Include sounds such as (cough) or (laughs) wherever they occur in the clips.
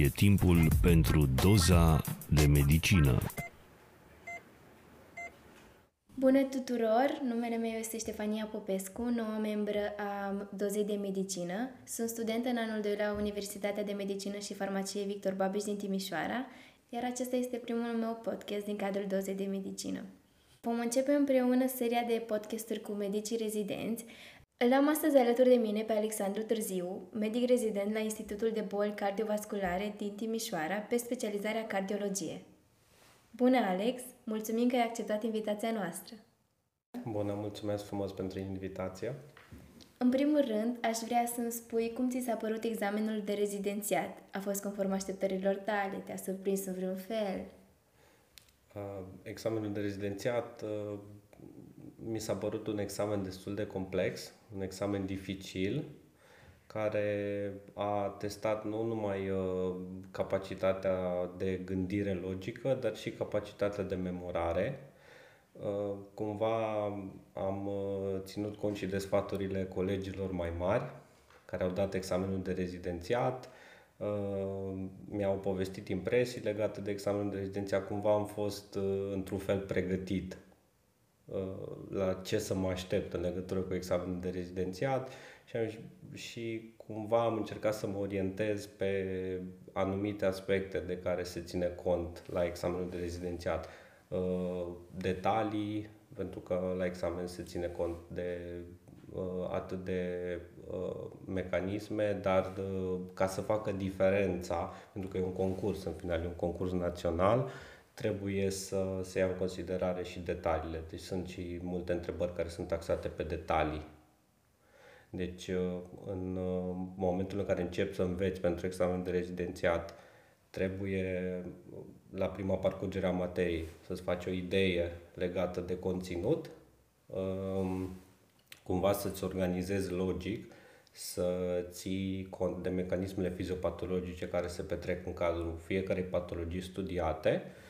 E timpul pentru doza de medicină. Bună tuturor! Numele meu este Ștefania Popescu, nouă membră a dozei de medicină. Sunt studentă în anul 2 la Universitatea de Medicină și Farmacie Victor Babeș din Timișoara, iar acesta este primul meu podcast din cadrul dozei de medicină. Vom începe împreună seria de podcasturi cu medicii rezidenți. Îl am astăzi alături de mine pe Alexandru Târziu, medic rezident la Institutul de Boli Cardiovasculare din Timișoara, pe specializarea cardiologie. Bună, Alex! Mulțumim că ai acceptat invitația noastră. Bună, mulțumesc frumos pentru invitație. În primul rând, aș vrea să-mi spui cum ți s-a părut examenul de rezidențiat. A fost conform așteptărilor tale? Te-a surprins în vreun fel? Uh, examenul de rezidențiat uh, mi s-a părut un examen destul de complex, un examen dificil, care a testat nu numai uh, capacitatea de gândire logică, dar și capacitatea de memorare. Uh, cumva am uh, ținut cont și de sfaturile colegilor mai mari, care au dat examenul de rezidențiat, mi-au povestit impresii legate de examenul de rezidențiat, cumva am fost într-un fel pregătit la ce să mă aștept în legătură cu examenul de rezidențiat și, am, și cumva am încercat să mă orientez pe anumite aspecte de care se ține cont la examenul de rezidențiat. Uh, detalii, pentru că la examen se ține cont de uh, atât de uh, mecanisme, dar ca să facă diferența, pentru că e un concurs, în final e un concurs național, trebuie să se ia în considerare și detaliile. Deci sunt și multe întrebări care sunt taxate pe detalii deci, uh, în uh, momentul în care începi să înveți pentru examen de rezidențiat, trebuie la prima parcurgere a materiei să-ți faci o idee legată de conținut, um, cumva să-ți organizezi logic, să ții cont de mecanismele fiziopatologice care se petrec în cadrul fiecarei patologii studiate uh,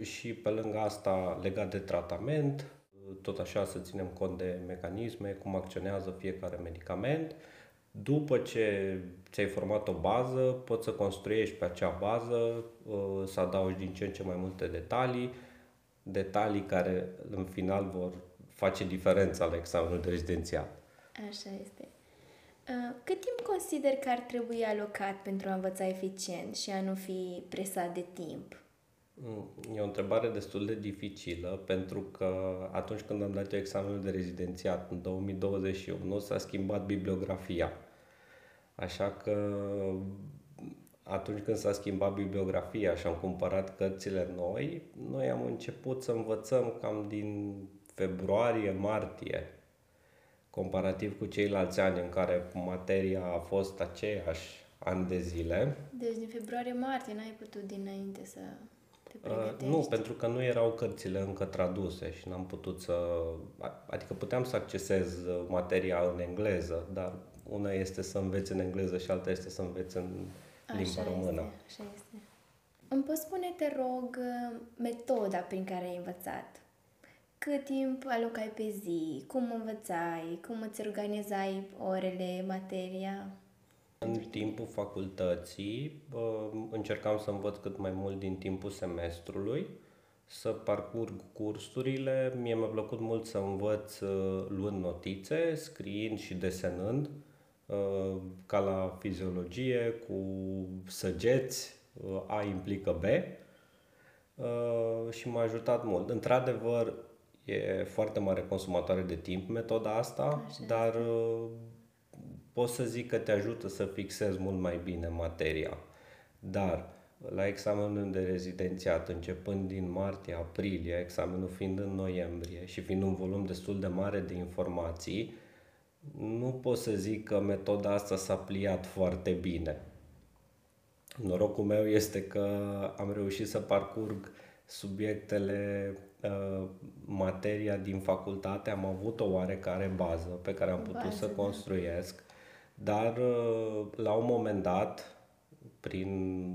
și pe lângă asta legat de tratament, tot așa să ținem cont de mecanisme, cum acționează fiecare medicament. După ce ți-ai format o bază, poți să construiești pe acea bază, uh, să adaugi din ce în ce mai multe detalii, detalii care în final vor face diferența la examenul de rezidențiat. Așa este. Uh, cât timp consider că ar trebui alocat pentru a învăța eficient și a nu fi presat de timp? E o întrebare destul de dificilă pentru că atunci când am dat eu examenul de rezidențiat în 2021 s-a schimbat bibliografia. Așa că atunci când s-a schimbat bibliografia și am cumpărat cărțile noi, noi am început să învățăm cam din februarie-martie, comparativ cu ceilalți ani în care materia a fost aceeași ani de zile. Deci din februarie-martie n-ai putut dinainte să te uh, nu, pentru că nu erau cărțile încă traduse și n-am putut să... Adică puteam să accesez uh, materia în engleză, dar una este să înveți în engleză și alta este să înveți în limba așa română. Este, așa este. Îmi poți spune, te rog, uh, metoda prin care ai învățat? Cât timp alocai pe zi? Cum învățai? Cum îți organizai orele, materia? În timpul facultății încercam să învăț cât mai mult din timpul semestrului, să parcurg cursurile. Mie mi-a plăcut mult să învăț uh, luând notițe, scriind și desenând, uh, ca la fiziologie, cu săgeți, uh, A implică B și m-a ajutat mult. Într-adevăr, e foarte mare consumatoare de timp metoda asta, Așa dar pot să zic că te ajută să fixezi mult mai bine materia. Dar la examenul de rezidențiat, începând din martie-aprilie, examenul fiind în noiembrie și fiind un volum destul de mare de informații, nu pot să zic că metoda asta s-a pliat foarte bine. Norocul meu este că am reușit să parcurg subiectele, uh, materia din facultate, am avut o oarecare bază pe care am putut bază, să da. construiesc dar uh, la un moment dat, prin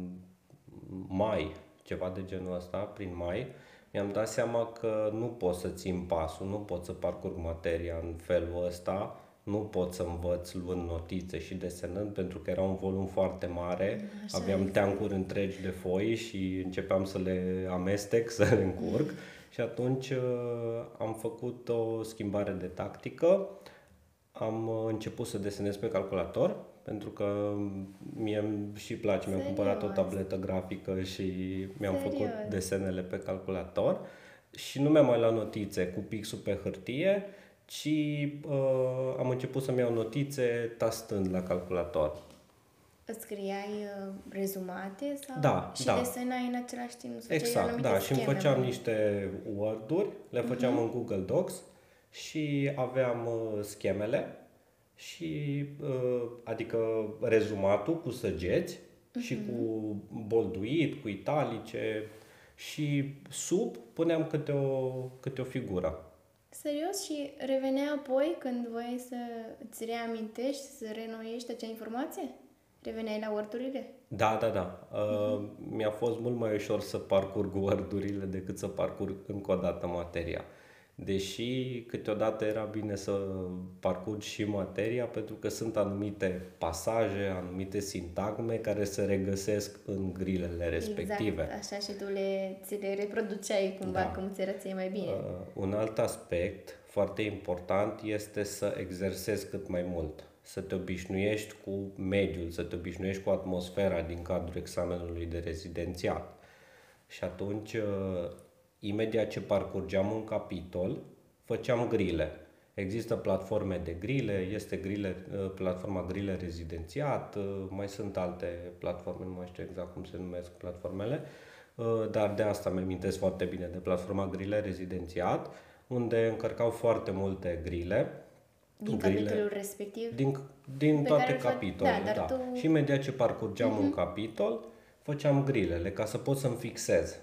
mai, ceva de genul ăsta, prin mai, mi-am dat seama că nu pot să țin pasul, nu pot să parcurg materia în felul ăsta, Nu pot să învăț luând notițe și desenând pentru că era un volum foarte mare. Așa Aveam este. teancuri întregi de foi și începeam să le amestec, (laughs) să le încurc. Și atunci uh, am făcut o schimbare de tactică. Am uh, început să desenez pe calculator pentru că mie îmi și place, mi-am cumpărat o Serios? tabletă grafică și mi-am Serios? făcut desenele pe calculator și nu mi-am mai luat notițe cu pixul pe hârtie, ci uh, am început să-mi iau notițe tastând la calculator. Îți scriai uh, rezumate sau Da, și da. desenai în același timp? Îți făceai Exact, anumite da, și îmi scheme, făceam bă. niște Word-uri, le făceam Mhm. în Google Docs și aveam uh, schemele și uh, adică rezumatul cu săgeți și Mhm. cu bolduit, cu italice și sub puneam câte o, câte o figură. Serios? Și revenea apoi când voiai să îți reamintești, să renoiești acea informație? Reveneai la worturile? Da, da, da. Uh, Mi-a fost mult mai ușor să parcurg Word-urile decât să parcurg încă o dată materia. Deși câteodată era bine să parcurg și materia pentru că sunt anumite pasaje, anumite sintagme care se regăsesc în grilele respective. Exact, așa și tu le, ți le reproduceai cumva Da. cum ți ție mai bine. Uh, un alt aspect foarte important este să exersezi cât mai mult, să te obișnuiești cu mediul, să te obișnuiești cu atmosfera din cadrul examenului de rezidențiat. Și atunci, uh, imediat ce parcurgeam un capitol, făceam grile. Există platforme de grile, este grile, uh, platforma Grile Rezidențiat, uh, mai sunt alte platforme, nu mai știu exact cum se numesc platformele, uh, dar de asta mi amintesc foarte bine de platforma Grile Rezidențiat, unde încărcau foarte multe grile. Din grile- capitolul respectiv? din, din Pe toate care îl fac- capitolele, da, da, dar tu- Și imediat ce parcurgeam un capitol, făceam grilele ca să pot să-mi fixez.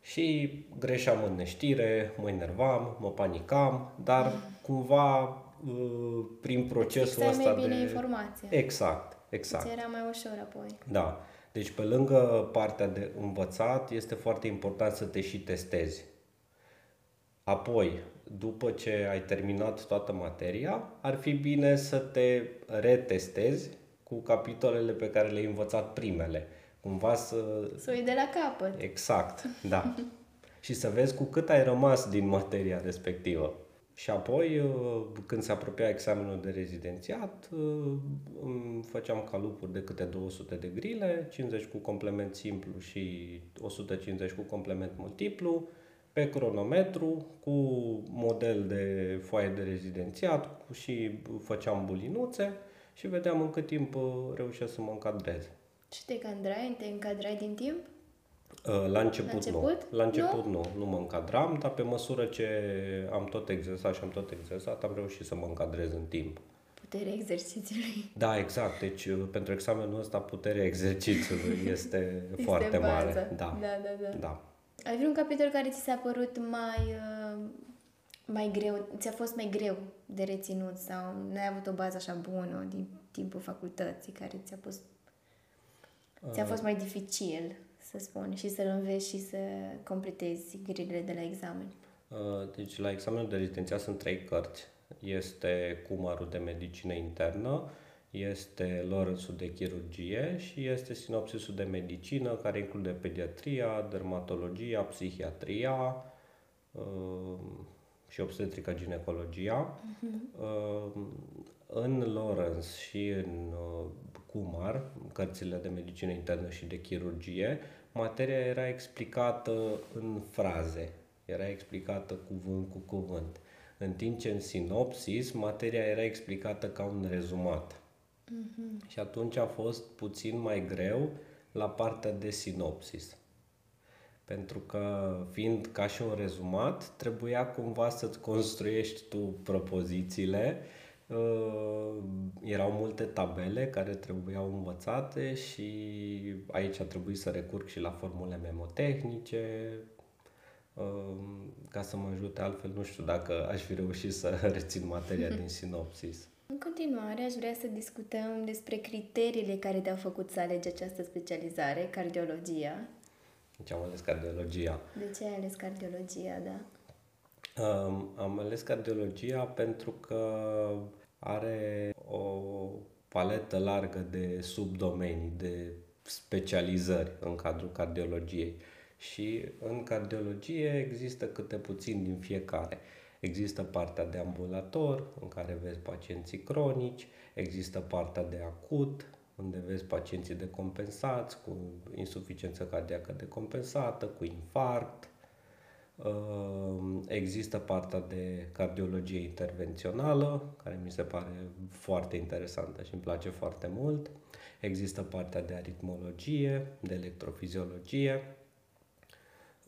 Și greșeam în neștire, mă enervam, mă panicam, dar cumva uh, prin procesul Fixai ăsta mai bine de... informația. Exact, exact. Ți era mai ușor apoi. Da. Deci pe lângă partea de învățat, este foarte important să te și testezi. Apoi, după ce ai terminat toată materia, ar fi bine să te retestezi cu capitolele pe care le-ai învățat primele. Cumva să... Să o iei de la capăt. Exact, da. (laughs) și să vezi cu cât ai rămas din materia respectivă. Și apoi, uh, când se apropia examenul de rezidențiat, uh, îmi făceam calupuri de câte 200 de grile, 50 cu complement simplu și 150 cu complement multiplu, pe cronometru, cu model de foaie de rezidențiat cu și făceam bulinuțe și vedeam în cât timp uh, reușesc să mă încadrez. Și te încadrai, te încadrai din timp? Uh, La început, La început? nu. La început nu. nu, nu mă încadram, dar pe măsură ce am tot exersat și am tot exersat, am reușit să mă încadrez în timp. Puterea exercițiului. Da, exact. Deci uh, pentru examenul ăsta puterea exercițiului (laughs) este, Este foarte baza. mare. Da. Da, da, da. da. Ai vreun capitol care ți s-a părut mai, uh, mai greu, ți-a fost mai greu de reținut sau n-ai avut o bază așa bună din timpul facultății care ți-a fost, ți-a fost mai dificil, să spun, și să-l înveți și să completezi grilele de la examen? Uh, Deci la examenul de rezidențiat sunt trei cărți. Este Cumarul de medicină internă, este Lawrence-ul de chirurgie și este sinopsisul de medicină care include pediatria, dermatologia, psihiatria uh, și obstetrica ginecologia. Uh, În Lawrence și în uh, Kumar, cărțile de medicină internă și de chirurgie, materia era explicată în fraze, era explicată cuvânt cu cuvânt. În timp ce în sinopsis, materia era explicată ca un rezumat. Și atunci a fost puțin mai greu la partea de sinopsis. Pentru că, fiind ca și un rezumat, trebuia cumva să-ți construiești tu propozițiile. Uh, erau multe tabele care trebuiau învățate și aici a trebuit să recurg și la formule memotehnice uh, ca să mă ajute. Altfel, nu știu dacă aș fi reușit să (laughs) rețin materia (laughs) din sinopsis. În continuare, aș vrea să discutăm despre criteriile care te-au făcut să alegi această specializare, cardiologia. Deci am ales cardiologia. De ce ai ales cardiologia, da? Um, am ales cardiologia pentru că are o paletă largă de subdomenii, de specializări în cadrul cardiologiei. Și în cardiologie există câte puțin din fiecare. Există partea de ambulator, în care vezi pacienții cronici, există partea de acut, unde vezi pacienții decompensați, cu insuficiență cardiacă decompensată, cu infarct. Există partea de cardiologie intervențională, care mi se pare foarte interesantă și îmi place foarte mult. Există partea de aritmologie, de electrofiziologie,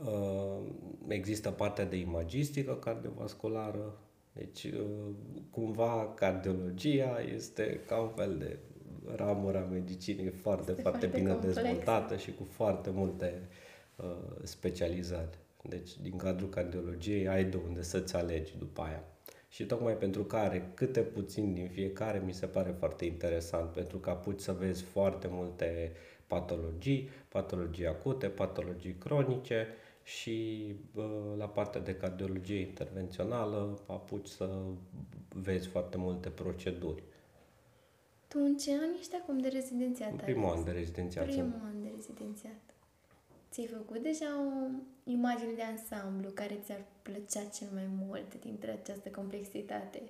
Uh, există partea de imagistică cardiovasculară, deci uh, cumva cardiologia este ca un fel de ramura medicinii foarte, foarte, foarte bine complex. dezvoltată și cu foarte multe uh, specializări. Deci din cadrul cardiologiei ai de unde să-ți alegi după aia. Și tocmai pentru care câte puțin din fiecare mi se pare foarte interesant, pentru că apuci să vezi foarte multe patologii, patologii acute, patologii cronice și la partea de cardiologie intervențională apuci să vezi foarte multe proceduri. Tu în ce an ești acum de rezidențiat? În primul an de rezidențiat. Primul an de rezidențiat. Ți-ai făcut deja o imagine de ansamblu care ți-ar plăcea cel mai mult dintre această complexitate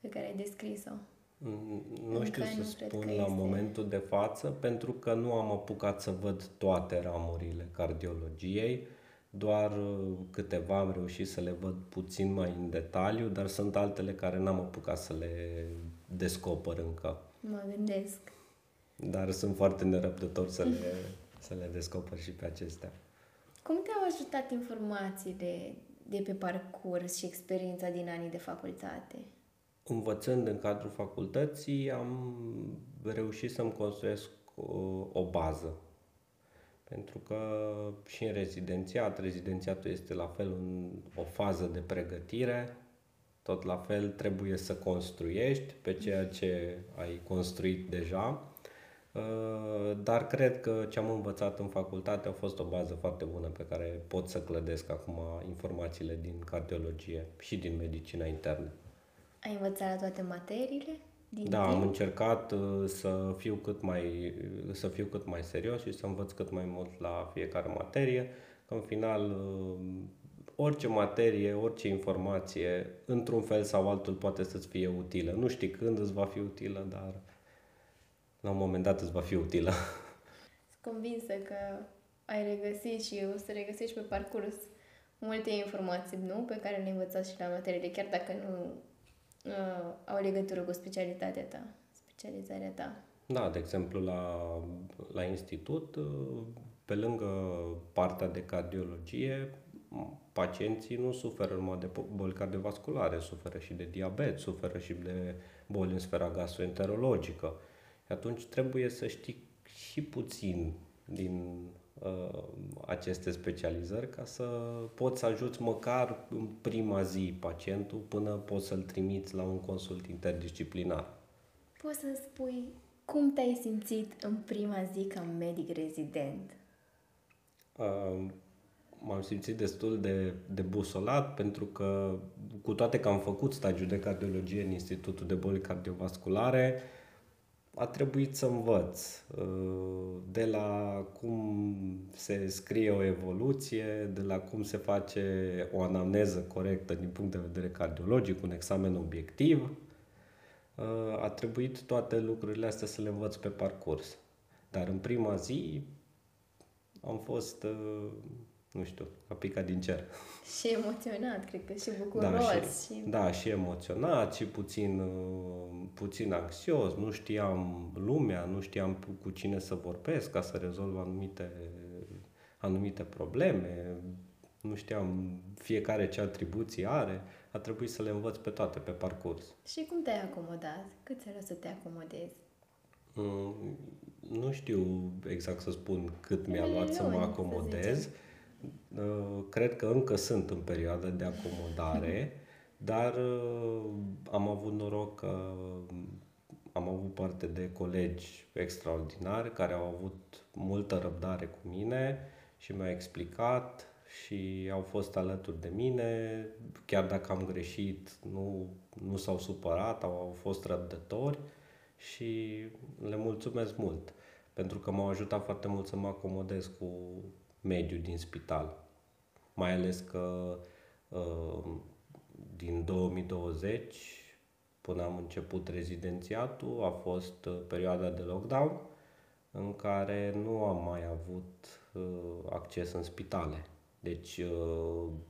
pe care ai descris-o? Mm, nu știu să nu spun la este. momentul de față, pentru că nu am apucat să văd toate ramurile cardiologiei doar uh, câteva am reușit să le văd puțin mai în detaliu, dar sunt altele care n-am apucat să le descoper încă. Mă gândesc. Dar sunt foarte nerăbdător să le, să le descoper și pe acestea. Cum te-au ajutat informațiile de pe parcurs și experiența din anii de facultate? Învățând în cadrul facultății, am reușit să-mi construiesc o, o bază pentru că și în rezidențiat, rezidențiatul este la fel un, o fază de pregătire, tot la fel trebuie să construiești pe ceea ce ai construit deja, uh, dar cred că ce am învățat în facultate a fost o bază foarte bună pe care pot să clădesc acum informațiile din cardiologie și din medicina internă. Ai învățat la toate materiile? Din da, timp? am încercat uh, să fiu cât mai să fiu cât mai serios și să învăț cât mai mult la fiecare materie. În final, uh, orice materie, orice informație, într-un fel sau altul, poate să-ți fie utilă. Nu știi când îți va fi utilă, dar la un moment dat îți va fi utilă. Sunt convinsă că ai regăsit și o să regăsești pe parcurs multe informații, nu? Pe care le-ai învățat și la materiile, chiar dacă nu uh, au legătură cu specialitatea ta, specializarea ta. Da, de exemplu, la, la institut, uh, pe lângă partea de cardiologie, pacienții nu suferă numai de boli cardiovasculare, suferă și de diabet, suferă și de boli în sfera gastroenterologică. Atunci trebuie să știi și puțin din uh, aceste specializări ca să poți să ajuți măcar în prima zi pacientul până poți să-l trimiți la un consult interdisciplinar. Poți să spui cum te-ai simțit în prima zi ca medic rezident? Uh, m-am simțit destul de, de busolat pentru că cu toate că am făcut stagiul de cardiologie în Institutul de Boli Cardiovasculare, uh, a trebuit să învăț uh, de la cum se scrie o evoluție, de la cum se face o anamneză corectă din punct de vedere cardiologic, un examen obiectiv. Uh, a trebuit toate lucrurile astea să le învăț pe parcurs. Dar în prima zi am fost uh, nu știu, a picat din cer. Și emoționat, cred că și bucuros. Da, și, și... Da, și emoționat și puțin, uh, puțin anxios, nu știam lumea, nu știam cu cine să vorbesc ca să rezolv anumite, anumite probleme, nu știam fiecare ce atribuții are, a trebuit să le învăț pe toate pe parcurs. Și cum te-ai acomodat? Cât ți să te acomodezi? Mm, nu știu exact să spun cât mi-a luat să mă acomodez. Să Uh, cred că încă sunt în perioada de acomodare, (laughs) dar uh, am avut noroc că am avut parte de colegi extraordinari care au avut multă răbdare cu mine și mi-au explicat și au fost alături de mine, chiar dacă am greșit, nu, nu s-au supărat, au, au fost răbdători și le mulțumesc mult pentru că m-au ajutat foarte mult să mă acomodez cu mediul din spital. Mai ales că uh, din 2020 până am început rezidențiatul a fost uh, perioada de lockdown în care nu am mai avut uh, acces în spitale. Deci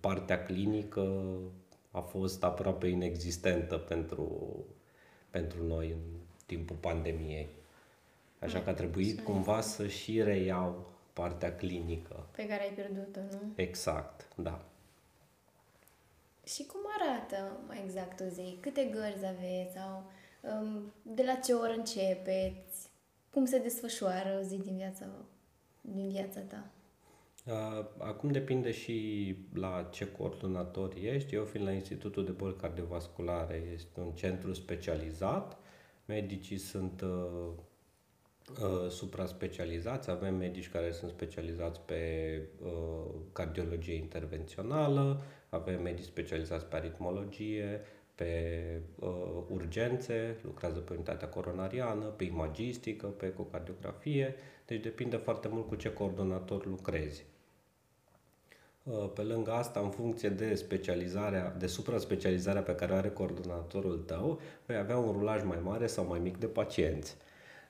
partea clinică a fost aproape inexistentă pentru, pentru noi în timpul pandemiei. Așa că a trebuit cumva să și reiau partea clinică. Pe care ai pierdut-o, nu? Exact, da. Și cum arată mai exact o zi? Câte gărzi aveți? Sau um, de la ce oră începeți? Cum se desfășoară o zi din viața, din viața ta? Acum depinde și la ce coordonator ești. Eu fiind la Institutul de Boli Cardiovasculare, este un centru specializat. Medicii sunt uh, uh, supra-specializați. Avem medici care sunt specializați pe uh, cardiologie intervențională, avem medici specializați pe aritmologie, pe uh, urgențe, lucrează pe unitatea coronariană, pe imagistică, pe ecocardiografie, deci depinde foarte mult cu ce coordonator lucrezi. Uh, pe lângă asta, în funcție de specializarea, de supra-specializarea pe care o are coordonatorul tău, vei avea un rulaj mai mare sau mai mic de pacienți.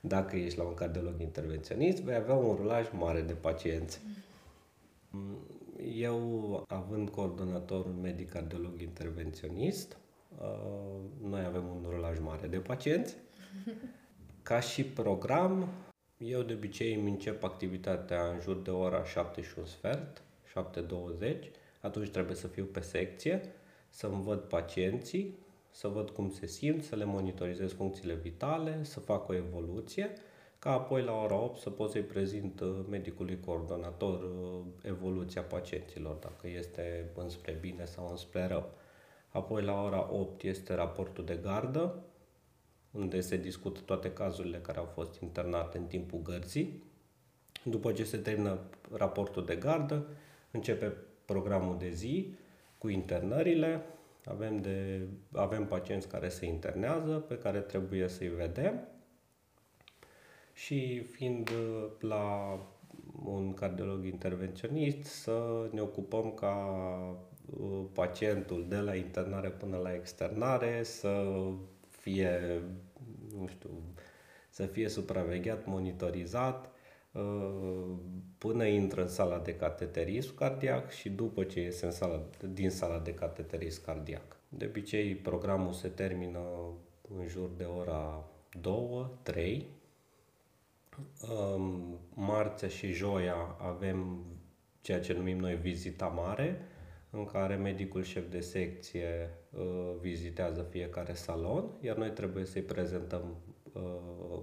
Dacă ești la un cardiolog intervenționist, vei avea un rulaj mare de pacienți. Eu, având coordonator un medic cardiolog intervenționist, uh, noi avem un rulaj mare de pacienți. Ca și program, eu de obicei îmi încep activitatea în jur de ora 7 și un sfert, 7.20, atunci trebuie să fiu pe secție, să-mi văd pacienții, să văd cum se simt, să le monitorizez funcțiile vitale, să fac o evoluție, ca apoi la ora 8 să pot să-i prezint uh, medicului coordonator uh, evoluția pacienților, dacă este înspre bine sau înspre rău. Apoi la ora 8 este raportul de gardă, unde se discută toate cazurile care au fost internate în timpul gărzii. După ce se termină raportul de gardă, începe programul de zi cu internările, avem, de, avem pacienți care se internează, pe care trebuie să-i vedem. Și fiind uh, la un cardiolog intervenționist să ne ocupăm ca uh, pacientul de la internare până la externare să fie, nu știu, să fie supravegheat, monitorizat uh, până intră în sala de cateterism cardiac și după ce iese în sala, din sala de cateterism cardiac. De obicei, programul se termină în jur de ora 2-3. Marțea și joia avem ceea ce numim noi vizita mare, în care medicul șef de secție uh, vizitează fiecare salon, iar noi trebuie să-i prezentăm uh,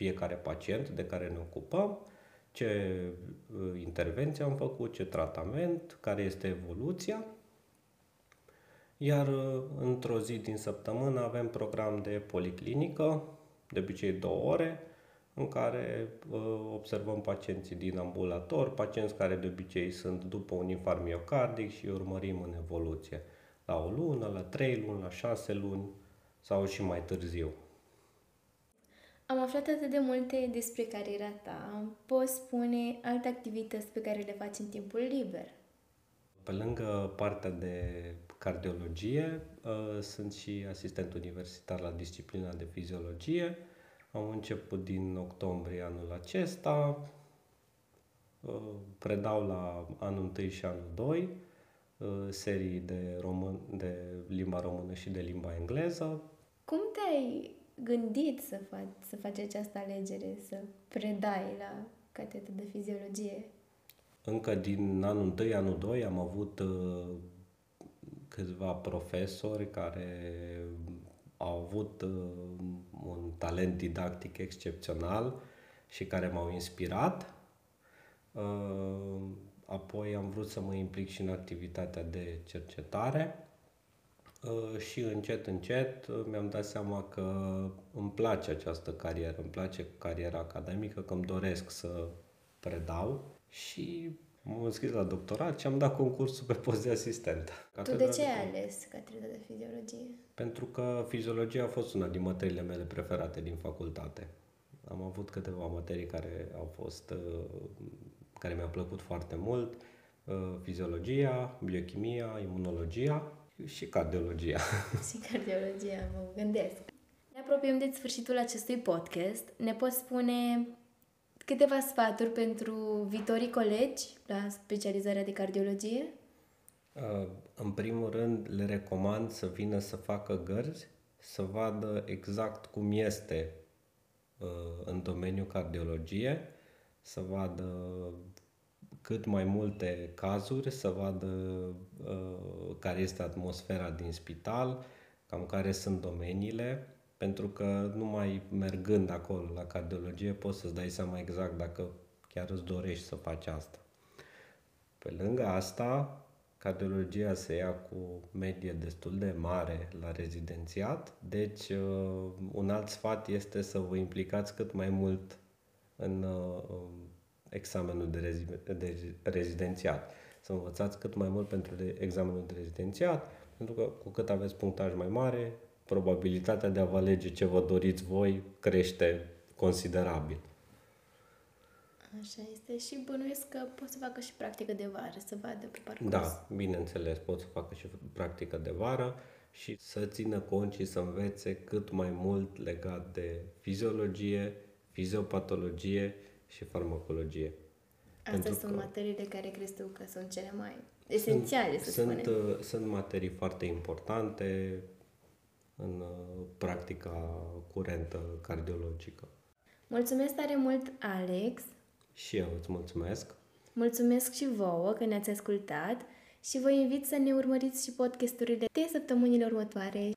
fiecare pacient de care ne ocupăm, ce uh, intervenție am făcut, ce tratament, care este evoluția. Iar uh, într-o zi din săptămână avem program de policlinică, de obicei două ore, în care uh, observăm pacienții din ambulator, pacienți care de obicei sunt după un infarct miocardic și urmărim în evoluție la o lună, la trei luni, la șase luni sau și mai târziu. Am aflat atât de multe despre cariera ta. Poți spune alte activități pe care le faci în timpul liber? Pe lângă partea de cardiologie, uh, sunt și asistent universitar la disciplina de fiziologie. Am început din octombrie anul acesta, uh, predau la anul 1 și anul 2 uh, serii de, român, de limba română și de limba engleză. Cum te-ai gândit să faci, să faci această alegere, să predai la catedra de fiziologie? Încă din anul 1, anul 2 am avut uh, câțiva profesori care au avut uh, un talent didactic excepțional și care m-au inspirat. Uh, apoi am vrut să mă implic și în activitatea de cercetare Uh, și încet, încet uh, mi-am dat seama că îmi place această carieră, îmi place cariera academică, că îmi doresc să predau și M-am înscris la doctorat și am dat concursul pe post de asistent. Tu de ce ai ales catedra de fiziologie? Pentru că fiziologia a fost una din materiile mele preferate din facultate. Am avut câteva materii care au fost, uh, care mi-au plăcut foarte mult, uh, fiziologia, biochimia, imunologia și cardiologia. (laughs) Și cardiologia, mă gândesc. Ne apropiem de sfârșitul acestui podcast. Ne poți spune câteva sfaturi pentru viitorii colegi la specializarea de cardiologie? Uh, în primul rând, le recomand să vină să facă gărzi, să vadă exact cum este uh, în domeniul cardiologie, să vadă cât mai multe cazuri, să vadă uh, care este atmosfera din spital, cam care sunt domeniile, pentru că numai mergând acolo la cardiologie poți să-ți dai seama exact dacă chiar îți dorești să faci asta. Pe lângă asta, cardiologia se ia cu medie destul de mare la rezidențiat, deci uh, un alt sfat este să vă implicați cât mai mult în uh, examenul de, rezi- de rezidențiat. Să învățați cât mai mult pentru examenul de rezidențiat, pentru că cu cât aveți punctaj mai mare, probabilitatea de a vă alege ce vă doriți voi crește considerabil. Așa este și bănuiesc că pot să facă și practică de vară, să vadă pe parcurs. Da, bineînțeles, pot să facă și practică de vară și să țină cont și să învețe cât mai mult legat de fiziologie, fiziopatologie și farmacologie. Astea Pentru sunt că materiile care crezi tu că sunt cele mai esențiale, sunt, să sunt, spunem. Uh, sunt materii foarte importante în uh, practica curentă cardiologică. Mulțumesc tare mult, Alex! Și eu îți mulțumesc! Mulțumesc și vouă că ne-ați ascultat și vă invit să ne urmăriți și podcasturile de săptămânile următoare.